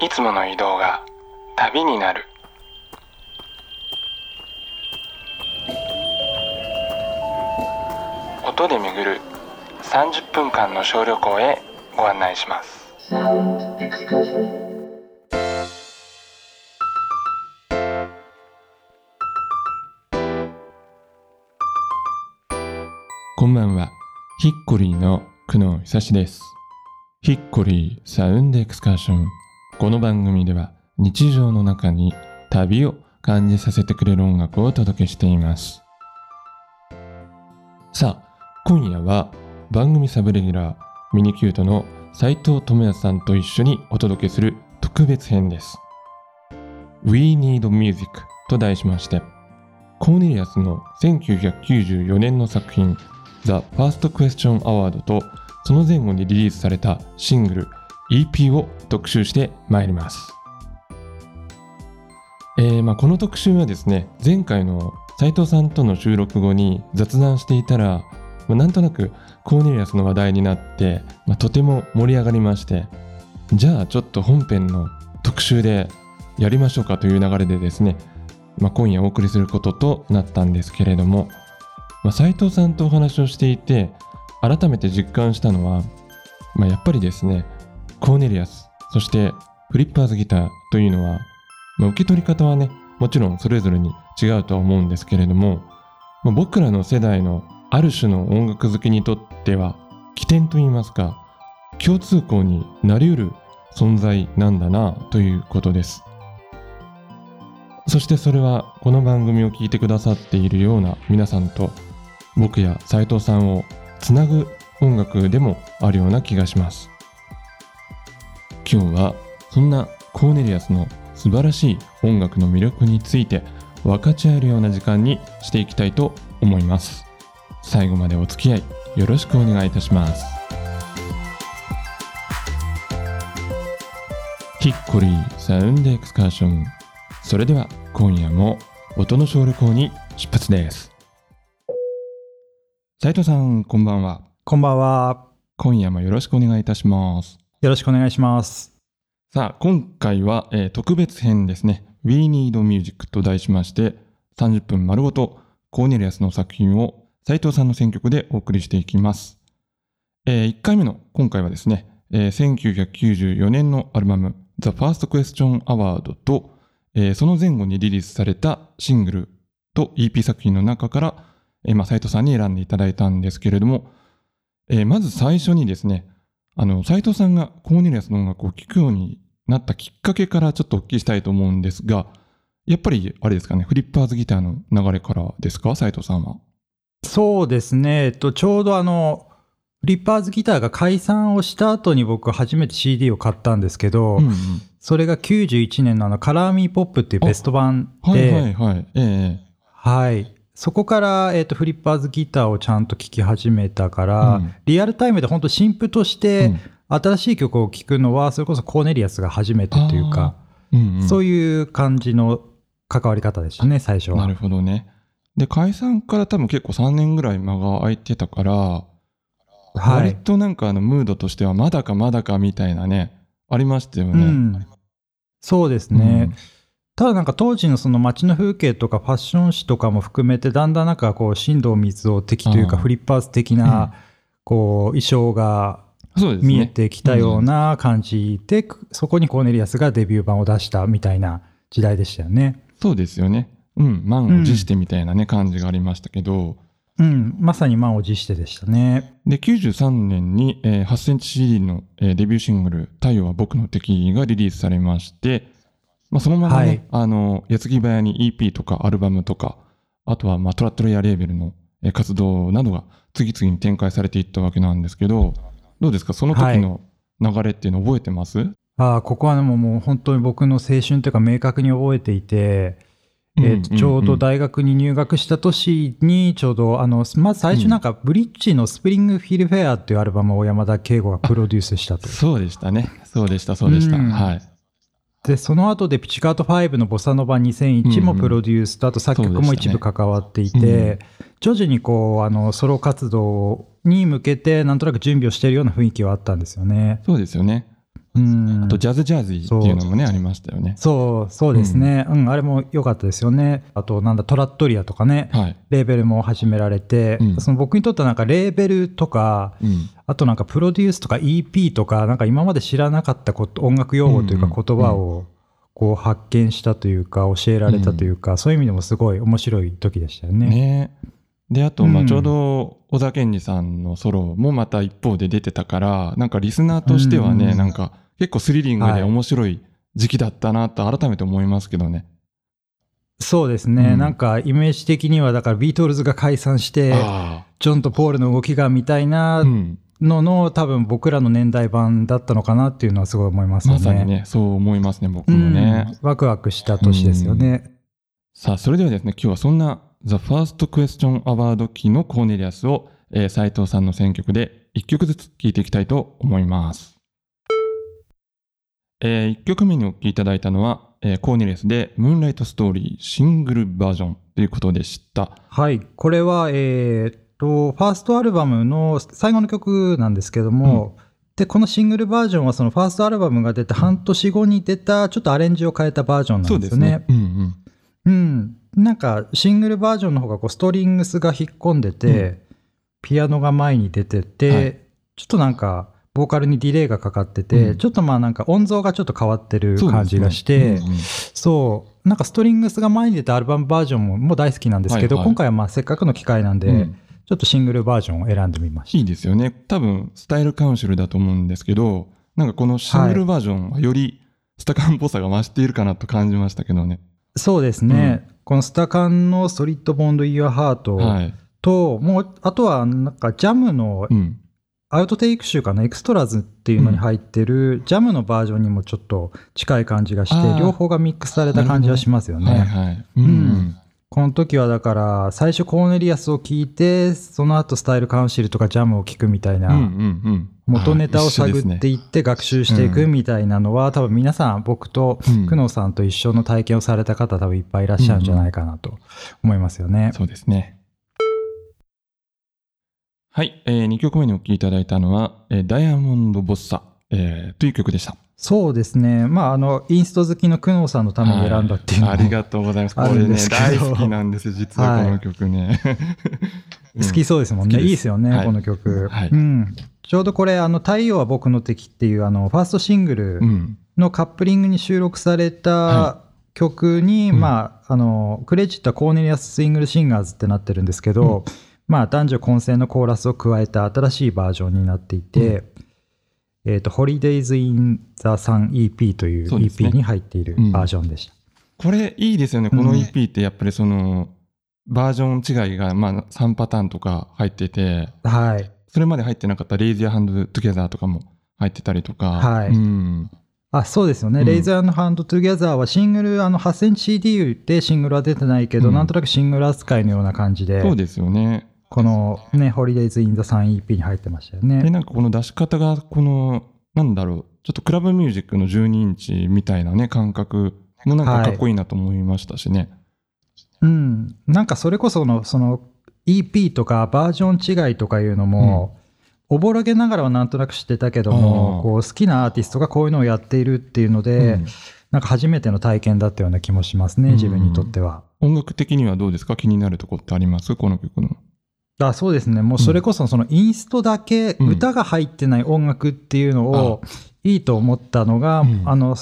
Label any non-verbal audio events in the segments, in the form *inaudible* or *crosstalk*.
いつもの移動が旅になる。音で巡る30分間の小旅行へご案内します。こんばんは。ヒッコリーの久野久志です。Hickory Sound Excursion。この番組では日常の中に旅を感じさせてくれる音楽をお届けしています。さあ今夜は番組サブレギュラーミニキュートの斉藤智也さんと一緒にお届けする特別編です。We Need Music と題しましてコーネリアスの1994年の作品 The First Question Award とその前後にリリースされたシングル EP を特集してまいります。えーまあ、この特集はですね前回の斉藤さんとの収録後に雑談していたら、まあなんとなくコーネリアスの話題になって、まあとても盛り上がりましてじゃあちょっと本編の特集でやりましょうかという流れでですね、まあ、今夜お送りすることとなったんですけれども、まあ、斉藤さんとお話をしていて改めて実感したのは、まあ、やっぱりですねコーネリアスそしてフリッパーズギターというのは、まあ、受け取り方はねもちろんそれぞれに違うとは思うんですけれども、まあ、僕らの世代のある種の音楽好きにとっては起点といいますか共通項になりうる存在なんだなということです。そしてそれはこの番組を聞いてくださっているような皆さんと僕や斉藤さんをつなぐ音楽でもあるような気がします。今日はそんなコーネリアスの素晴らしい音楽の魅力について分かち合えるような時間にしていきたいと思います。最後までお付き合いよろしくお願いいたします。ヒッコリーサウンドエクスカーション。それでは今夜も音の小旅行に出発です。斉藤さんこんばんは。こんばんは。今夜もよろしくお願いいたしますよろしくお願いします。さあ今回は、えー特別編ですね We Need Music と題しまして30分丸ごとコーネリアスの作品を斉藤さんの選曲でお送りしていきます、え1回目の今回はですね、えー1994年のアルバム The First Question Award と、えーその前後にリリースされたシングルと EP 作品の中から、えーまあ、斉藤さんに選んでいただいたんですけれども、えーまず最初にですねあの、斉藤さんがコーネリアスの音楽を聴くようになったきっかけからちょっとお聞きしたいと思うんですが、やっぱりあれですかね、フリッパーズギターの流れからですか、斉藤さんは。そうですね。えっと、ちょうどあの、フリッパーズギターが解散をした後に僕初めて CD を買ったんですけど、うんうんそれが91年のあの、カラーミーポップっていうベスト版はいで、はいはい。ええはい。そこから、えっと、フリッパーズギターをちゃんと聴き始めたから、うんリアルタイムで本当新譜として、うん新しい曲を聴くのは、それこそコーネリアスが初めてというか、うんうんそういう感じの関わり方でしたね、最初は。なるほどね。で、解散から多分結構3年ぐらい間が空いてたから、はい。割となんかあのムードとしてはまだかまだかみたいなね、ありましたよね。うん、そうですね。ただなんか当時のその街の風景とかファッション誌とかも含めてだんだんなんかこう新藤光雄的というかフリッパーズ的なこう衣装が。見えてきたような感じでそこにコーネリアスがデビュー版を出したみたいな時代でしたよね。そうですよね。うん、満を持してみたいなね、感じがありましたけど、うん、まさに満を持してでしたね。で、93年に、えー8センチ CD の、えーデビューシングル、太陽は僕の敵がリリースされまして、まあ、そのままね、はいあの、矢継ぎ早に EP とかアルバムとか、あとは、まあ、トラットレイヤーレーベルの、えー活動などが次々に展開されていったわけなんですけど、どうですか？その時の流れっていうの覚えてます、ああ、ここはねもうもう本当に僕の青春というか明確に覚えていて、えーちょうど大学に入学した年にちょうどあのまず最初なんかブリッジの「スプリングフィルフェア」っていうアルバムを山田圭吾がプロデュースしたと。そうでしたね。そうでした、そうでした。うんはい。でその後でピチカート5の「ボサノバ2001」もプロデュースと、あと作曲も一部関わっていて、そうで徐々にこうあのソロ活動に向けてなんとなく準備をしているような雰囲気はあったんですよね。そうですよね。うんあとジャズジャズィっていうのもねありましたよね。そう、そうですね。うん、あれも良かったですよね。あと、なんだ、トラットリアとかね、はい。レーベルも始められて、うんその僕にとってはなんかレーベルとか、うん。あとなんかプロデュースとか EP とか、なんか今まで知らなかったこと音楽用語というか言葉をこう発見したというか、教えられたというか、そういう意味でもすごい面白い時でしたよね。ねで、あと、まあ、うんちょうど、小田健二さんのソロもまた一方で出てたから、なんかリスナーとしてはね、うんなんか結構スリリングはいで面白い時期だったなと改めて思いますけどね。そうですね、うんなんかイメージ的には、だからビートルズが解散して、あジョンとポールの動きがみたいあ。なうん。のの、多分僕らの年代版だったのかなっていうのはすごい思いますよね。まさにね、そう思いますね、僕うんもね。ワクワクした年ですよね。さあ、それではですね、今日はそんな The First Question Award 期のコーネリアスを、えー、斉藤さんの選曲で1曲ずつ聴いていきたいと思います。え1曲目にお聴きいただいたのは、えーコーネリアスで Moonlight Story シングルバージョンということでした。はい、これは、えーっと、ファーストアルバムの最後の曲なんですけども、で、このシングルバージョンはそのファーストアルバムが出て半年後に出たちょっとアレンジを変えたバージョンなんですよね。うんうん。うん。なんかシングルバージョンの方がこうストリングスが引っ込んでて、ピアノが前に出てて、はいちょっとなんかボーカルにディレイがかかってて、うんちょっとまあなんか音像がちょっと変わってる感じがして、うんうんそう、なんかストリングスが前に出たアルバムバージョンももう大好きなんですけど、はいはい今回はまあせっかくの機会なんで、うんちょっとシングルバージョンを選んでみましいいですよね。多分、スタイルカウンシルだと思うんですけど、なんかこのシングルバージョンはよりスタカンっぽさが増しているかなと感じましたけどね。た。そうですね。このスタカンの Solid Bond in Your Heart はい。と、もう、あとはなんかジャムのうん。アウトテイク集かな、 Extras っていうのに入ってる、ジャムのバージョンにもちょっと近い感じがして両方がミックスされた感じはしますよね。はいはい。うん、うんこの時はだから、最初コーネリアスを聞いて、その後スタイルカウンシルとかジャムを聞くみたいな。元ネタを探っていって学習していくみたいなのは、多分皆さん、僕とうん久能さんと一緒の体験をされた方、多分いっぱいいらっしゃるんじゃないかなと思いますよね。そうですね。はい、えー、2曲目にお聴きいただいたのは、えーダイヤモンド・ボッサ、えーという曲でした。そうですね。まあ、あの、インスト好きの久能さんのために選んだっていうのも、はいありがとうございます。これね、大好きなんです、実はこの曲ね。*laughs* 好きそうですもんね。いいですよね、はいこの曲、はいうん。ちょうどこれ、あの、太陽は僕の敵っていう、あの、ファーストシングルうん。のカップリングに収録されたは曲に、うんまあ、あの、クレジットは Cornelius Swingle Singers ってなってるんですけど、まあ、男女混声のコーラスを加えた新しいバージョンになっていて、えっ、と、Holidays in the Sun EP という EP に入っているバージョンでした。これいいですよね。このうん EP ってやっぱりその、バージョン違いが、まあ、3パターンとか入ってて、はい。それまで入ってなかった Raise Your Hand Together とかも入ってたりとか。はいうん。あそうですよね、うん Raise Your Hand Together はシングル、あの8センチ CD でシングルは出てないけど、うんなんとなくシングル扱いのような感じで、そうですよね。このね、 Holidays in the Sun EP に入ってましたよで、ね。なんかこの出し方が、この、なんだろう、ちょっとクラブミュージックの12インチみたいなね、感覚もなんかかっこいいなと思いましたしね。うん、なんかそれこそのその EP とかバージョン違いとかいうのも、おぼろげながらはなんとなく知ってたけどあも、ーこう好きなアーティストがこういうのをやっているっていうので、うんなんか初めての体験だったような気もしますね、うん自分にとっては。音楽的にはどうですか？気になるとこってあります？この曲の。あそうですね、もうそれこそそのインストだけ、うん。歌が入ってない音楽っていうのをいいと思ったのが、うん。あの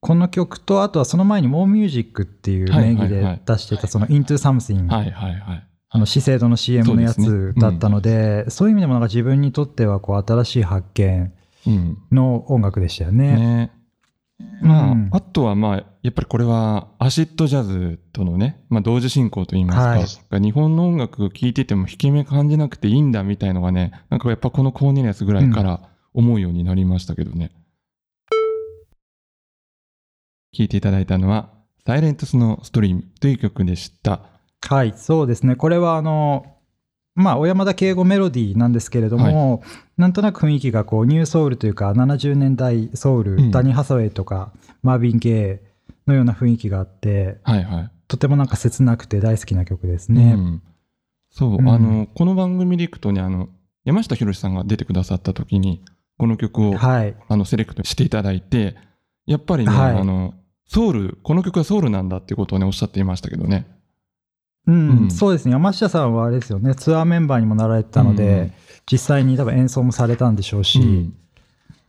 この曲と、あとはその前に More Music っていうはい名義で出してた、その Into Something、はいはいはい。あの資生堂の CM のやつだったので、そういう意味でもなんか自分にとってはこう新しい発見うん。の音楽でしたよね。ね。まあ、うんあとはまあ、やっぱりこれはアシッドジャズとのね、まあ同時進行といいますか、日本の音楽聴いてても引け目感じなくていいんだみたいのがね、なんかやっぱこのコーネリアスぐらいから思うようになりましたけどね。聴いていただいたのは、サイレントスのストリームという曲でした。はい、そうですね。これはあの、まあ、小山田圭吾メロディーなんですけれども、なんとなく雰囲気がこうニューソウルというか、70年代ソウル、うんダニー・ハサウェイとか、マービン・ゲイのような雰囲気があって、はいはい。とてもなんか切なくて大好きな曲ですね。うん、そう、うんあの、この番組でいくとね、あの、山下博さんが出てくださった時に、この曲を、はい。あのセレクトしていただいてやっぱりね、はいあのソウルこの曲はソウルなんだっていうことをねおっしゃっていましたけどねうん、うん。そうですね。山下さんはあれですよね、ツアーメンバーにもなられてたので、うん。実際に多分演奏もされたんでしょうし、うん。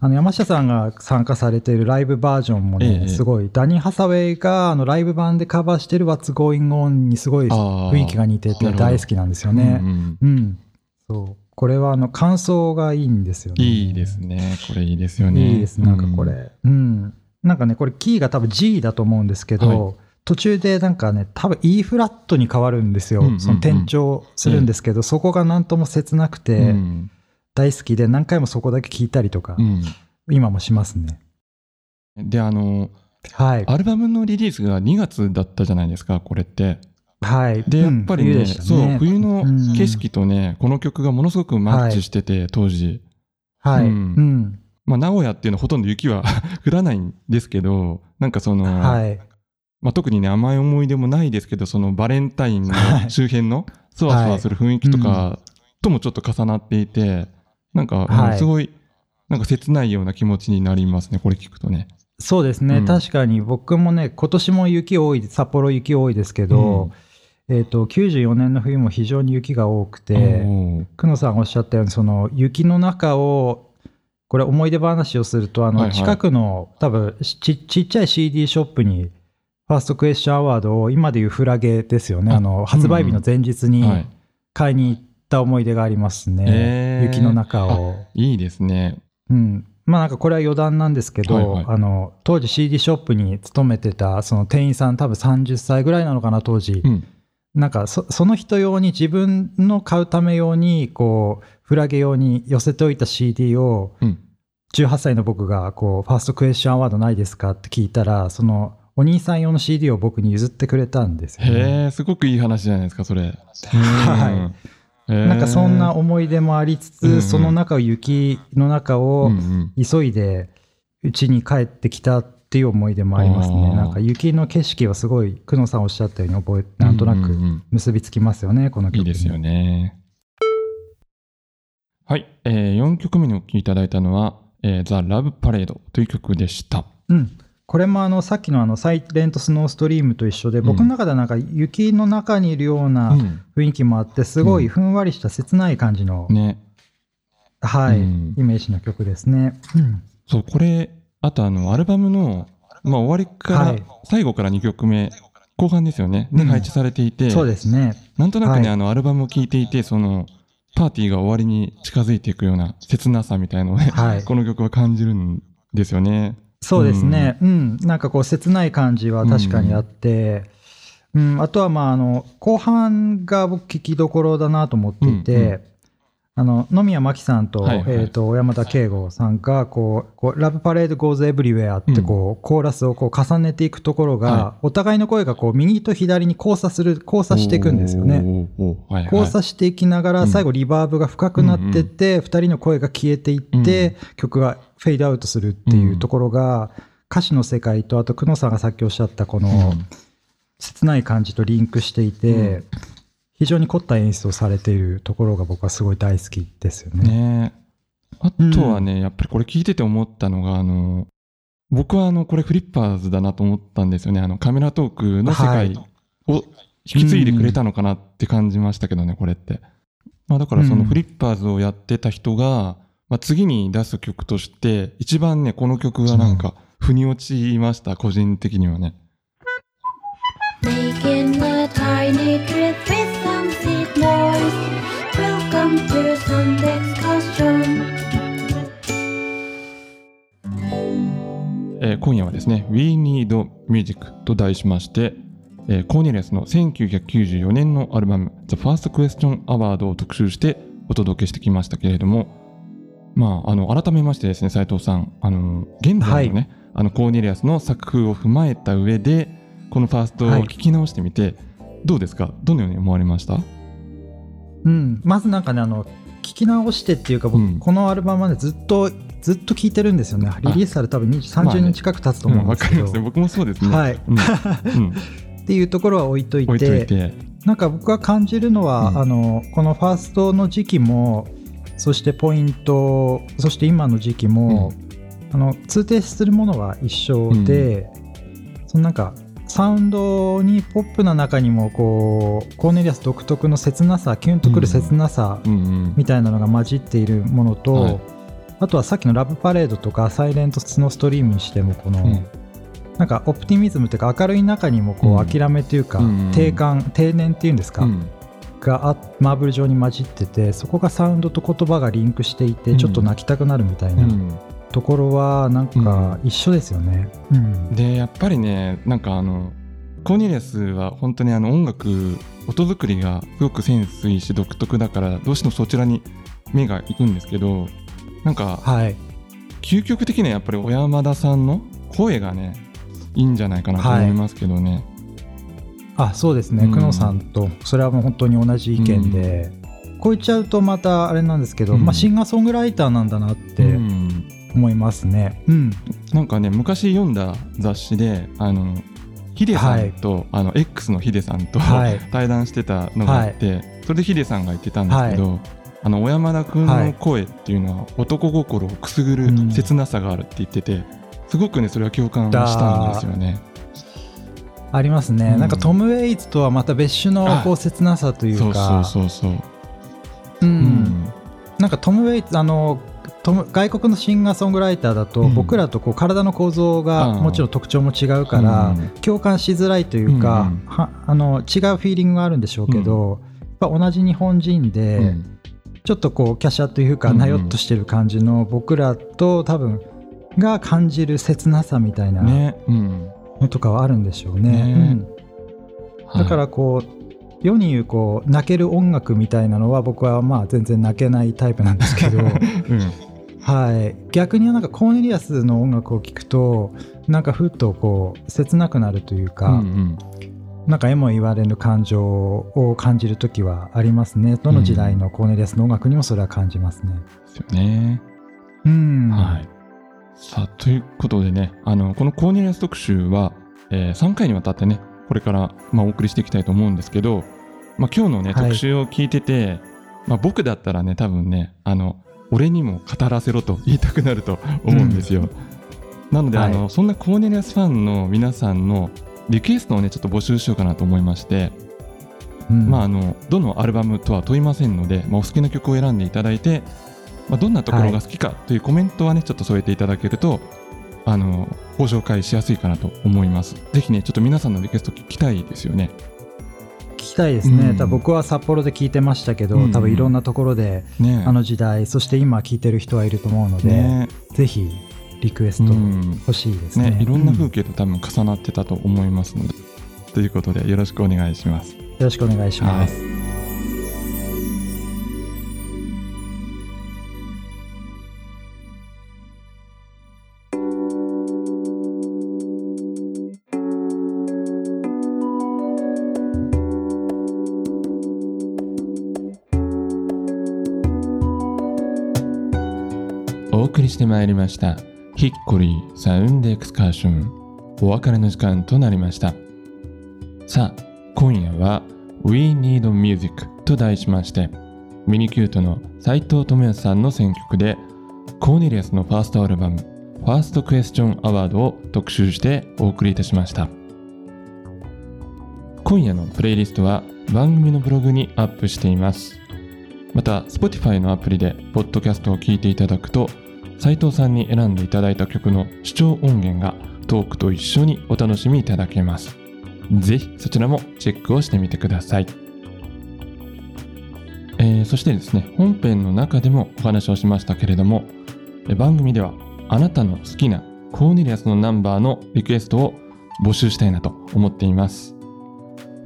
あの山下さんが参加されているライブバージョンもね、ええ。すごい、ダニー・ハサウェイがあのライブ版でカバーしてる What's Going On にすごい雰囲気が似てて大好きなんですよね。うんそう。これはあの感想がいいんですよね。いいですね。これいいですよね。いいです、なんかこれ。うん。なんかね、これキーが多分 G だと思うんですけど、は途中でなんかね、多分 E フラットに変わるんですよ。うんうんうんその転調するんですけど、そこがなんとも切なくうてん大好きで、何回もそこだけ聞いたりとか、うん今もしますね。であのはい。アルバムのリリースが2月だったじゃないですかこれってはい。でやうんっぱりね,、冬でしたそう冬のうん景色とね、この曲がものすごくマッチしてて、当時はい。ううんん。まあ名古屋っていうのはほとんど雪は *laughs* 降らないんですけどなんかその、はい。まあ、特にね甘い思い出もないですけどそのバレンタインのはい。周辺のそわそわする雰囲気とかともちょっと重なっていて、なんか、うんはい。すごいなんか切ないような気持ちになりますねこれ聞くとね。そうですね、うん。確かに僕もね、今年も雪多い、札幌雪多いですけど、えっ、と、94年の冬も非常に雪が多くて、久野さんがおっしゃったように、その雪の中を、これ思い出話をすると、あの、はいはい。近くの多分ち、ちっちゃい CD ショップに、ファーストクエスチョンアワードを今でいうフラゲですよね、ああの、発売日の前日にはい、買いに行った思い出がありますね。えー。雪の中を。いいですね。うん、まあなんかこれは余談なんですけど、はいはい。あの当時 CD ショップに勤めてたその店員さん多分30歳ぐらいなのかな当時、うん。なんかそその人用に自分の買うため用にこうフラゲ用に寄せておいた CD をうん。18歳の僕がこうファーストクエスチョンアワードないですかって聞いたらそのお兄さん用の CD を僕に譲ってくれたんですよ、ね。へえすごくいい話じゃないですかそれ。はいいなんかそんな思い出もありつつ、うんうんその中を雪の中を、うんうん急いで家に帰ってきたっていう思い出もありますあね。ーなんか雪の景色はすごい、久野さんおっしゃったように覚え、なんとなくうんうんうん結びつきますよね、この曲に。いいですよね。はい、えー、4曲目にお聴きいただいたのは「えー、ザ・ラブ・パレード」という曲でした。うん。これもあのさっきのあのサイレントスノーストリームと一緒で、僕の中ではなんか雪の中にいるようなうん。雰囲気もあって、すごいふんわりした切ない感じの、ね、はい、うん。イメージの曲ですね。うん。そうこれあとあのアルバムの、まあ、終わりから、はい。最後から2曲目後半ですよね。にうん。配置されていて、そうですね。なんとなくね、はい。あのアルバムを聴いていてそのパーティーが終わりに近づいていくような切なさみたいのをね、はい。*laughs* この曲は感じるんですよね。そうですね、うん、なんかこう切ない感じは確かにあって、うん。あとはまああの後半が僕聞きどころだなと思っていて、あの野宮真紀さんと,、はいはい。えー、と小山田圭吾さんがこうこう「ラブパレード Goes Everywhere」ってこう、コーラスをこう重ねていくところが、はお互いの声がこう右と左に交差する交差していくんですよね。はいはい。交差していきながらうん。最後リバーブが深くなってって、二人の声が消えていって、曲がフェードアウトするっていうところが、歌詞の世界とあと久野さんがさっきおっしゃったこのうん。切ない感じとリンクしていて、うん非常に凝った演出をされているところが僕はすごい大好きですよね。ね。あとはね、やっぱりこれ聞いてて思ったのがあの僕はあのこれフリッパーズだなと思ったんですよね。あのカメラトークの世界を引き継いでくれたのかなって感じましたけどね、これって、まあ、だからそのフリッパーズをやってた人が、まあ、次に出す曲として一番ねこの曲がなんか腑に落ちました個人的にはね今夜はですね「We Need Music」と題しまして、えーコーネリアスの1994年のアルバム「The First Question Award」を特集してお届けしてきましたけれどもまああの改めましてですね斉藤さんあの現在のね、あのコーネリアスの作風を踏まえた上でこのファーストを聞き直してみて、どうですか？どのように思われました？うん、まずなんかねあの聞き直してっていうか僕、うん。このアルバムまでずっとずっと聴いてるんですよね。リリースされ多分20 30年近く経つと思うんわですけど、ますね。僕もそうですね、はい。うん。うん。っていうところは置いといてなんか僕が感じるのは、うん。あのこのファーストの時期もそしてポイントそして今の時期も、あの通底するものは一緒で、そのなんかサウンドにポップな中にもこうコーネリアス独特の切なさキュンとくる切なさうんうん。みたいなのが混じっているものと、はい。あとはさっきの「ラブパレード」とか「サイレントスノーストリーム」にしてもこの、うん。なんかオプティミズムというか明るい中にもこうん。う諦めというか、うん定感定年っていうんですか、うん。があマーブル状に混じっててそこがサウンドと言葉がリンクしていて、うん。ちょっと泣きたくなるみたいな。うんところはなんか一緒ですよね。うん。でやっぱりねなんかあのコーネリアスは本当にあの音楽音作りがすごくセンスいいし独特だからどうしてもそちらに目が行くんですけどなんかはい、究極的にはやっぱり小山田さんの声がねいいんじゃないかなと思いますけどね。あそうですね、うん。久野さんとそれはもう本当に同じ意見で、こう言っちゃうとまたあれなんですけど、うん。まあ、シンガーソングライターなんだなってうん思いますね。うん、なんかね昔読んだ雑誌であのヒデさんと、あの X のヒデさんと、はい。*laughs* 対談してたのがあって、それでヒデさんが言ってたんですけど、あの小山田君の声っていうのは男心をくすぐるうん。切なさがあるって言ってて、すごくねそれは共感したんですよね。ありますね、うん。なんかトム・ウェイツとはまた別種のこあう切なさというそうかそうそうそう。ううんん。なんかトム・ウェイツあの外国のシンガーソングライターだと、うん。僕らとこう体の構造がもちろん特徴も違うから、うん。共感しづらいというか、あの違うフィーリングがあるんでしょうけど、やっぱ同じ日本人で、うん。ちょっとこう華奢というかなよっとしてる感じの僕らと多分が感じる切なさみたいなね、うん。のとかはあるんでしょうね。だからこう世に言うこう泣ける音楽みたいなのは僕はまあ全然泣けないタイプなんですけど、うんはい、逆になんかコーネリアスの音楽を聴くとなんかふっとこう切なくなるというか、うんうんなんかえも言われぬ感情を感じる時はありますねどの時代のコーネリアスの音楽にもそれは感じますね。ですよね。うん、はい。さあ、ということでね、あの、このコーネリアス特集は、え3回にわたってね、これから、まあ、お送りしていきたいと思うんですけど、まあ、今日のね、はい特集を聞いてて、まあ、僕だったらね、多分ね、あの、俺にも語らせろと言いたくなると思うんですよ。なので、はいあの、そんなコーネリアスファンの皆さんのリクエストをね、ちょっと募集しようかなと思いまして、うんまあ、あのどのアルバムとは問いませんので、まあ、お好きな曲を選んでいただいて、まあ、どんなところが好きかというコメントはね、ちょっと添えていただけるとあのご紹介しやすいかなと思います。ぜひねちょっと皆さんのリクエスト聞きたいですよね。聞きたいですね、うん。多分僕は札幌で聞いてましたけど、うん。多分いろんなところでね。あの時代そして今聞いてる人はいると思うので、ね。ぜひリクエストうん。欲しいですね。ねいろんな風う景と多分重なってたと思いますので、ということでよろしくお願いします。よろしくお願いします。お送りしてまいりました。 Hickory Sound Excursion。お別れの時間となりました。さあ今夜は We Need Music と題しましてミニキュートの斉藤智康さんの選曲でコーネリアスのファーストアルバムファーストクエスチョンアワードを特集してお送りいたしました。今夜のプレイリストは番組のブログにアップしています。また Spotify のアプリでポッドキャストを聞いていただくと斉藤さんに選んでいただいた曲の視聴音源がトークと一緒にお楽しみいただけます。ぜひそちらもチェックをしてみてください、えーそしてですね本編の中でもお話をしましたけれどもえ番組ではあなたの好きなコーネリアスのナンバーのリクエストを募集したいなと思っています。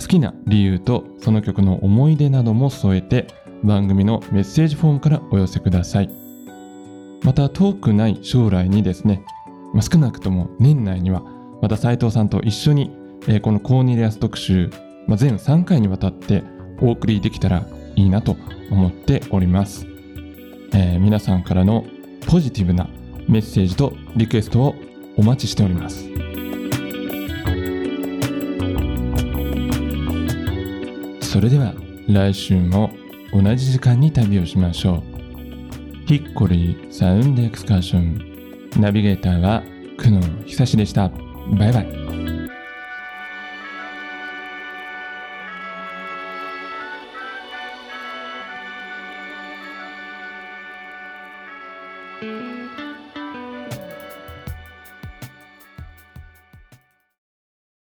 好きな理由とその曲の思い出なども添えて番組のメッセージフォームからお寄せください。また遠くない将来にですね、まあ、少なくとも年内にはまた斉藤さんと一緒に、えーこのコーネリアス特集、まあ、全3回にわたってお送りできたらいいなと思っております、えー皆さんからのポジティブなメッセージとリクエストをお待ちしております。それでは来週も同じ時間に旅をしましょう。ヒッコリーサウンドエクスカーション。ナビゲーターは久野久志でした。バイバイ。